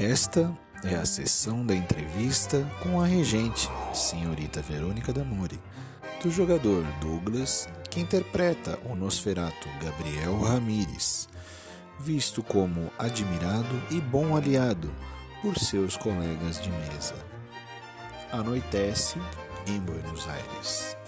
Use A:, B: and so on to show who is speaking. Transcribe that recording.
A: Esta é a sessão da entrevista com a regente, senhorita Verônica Damori, do jogador Douglas, que interpreta o Nosferato Gabriel Ramírez, visto como admirado e bom aliado por seus colegas de mesa. Anoitece em Buenos Aires.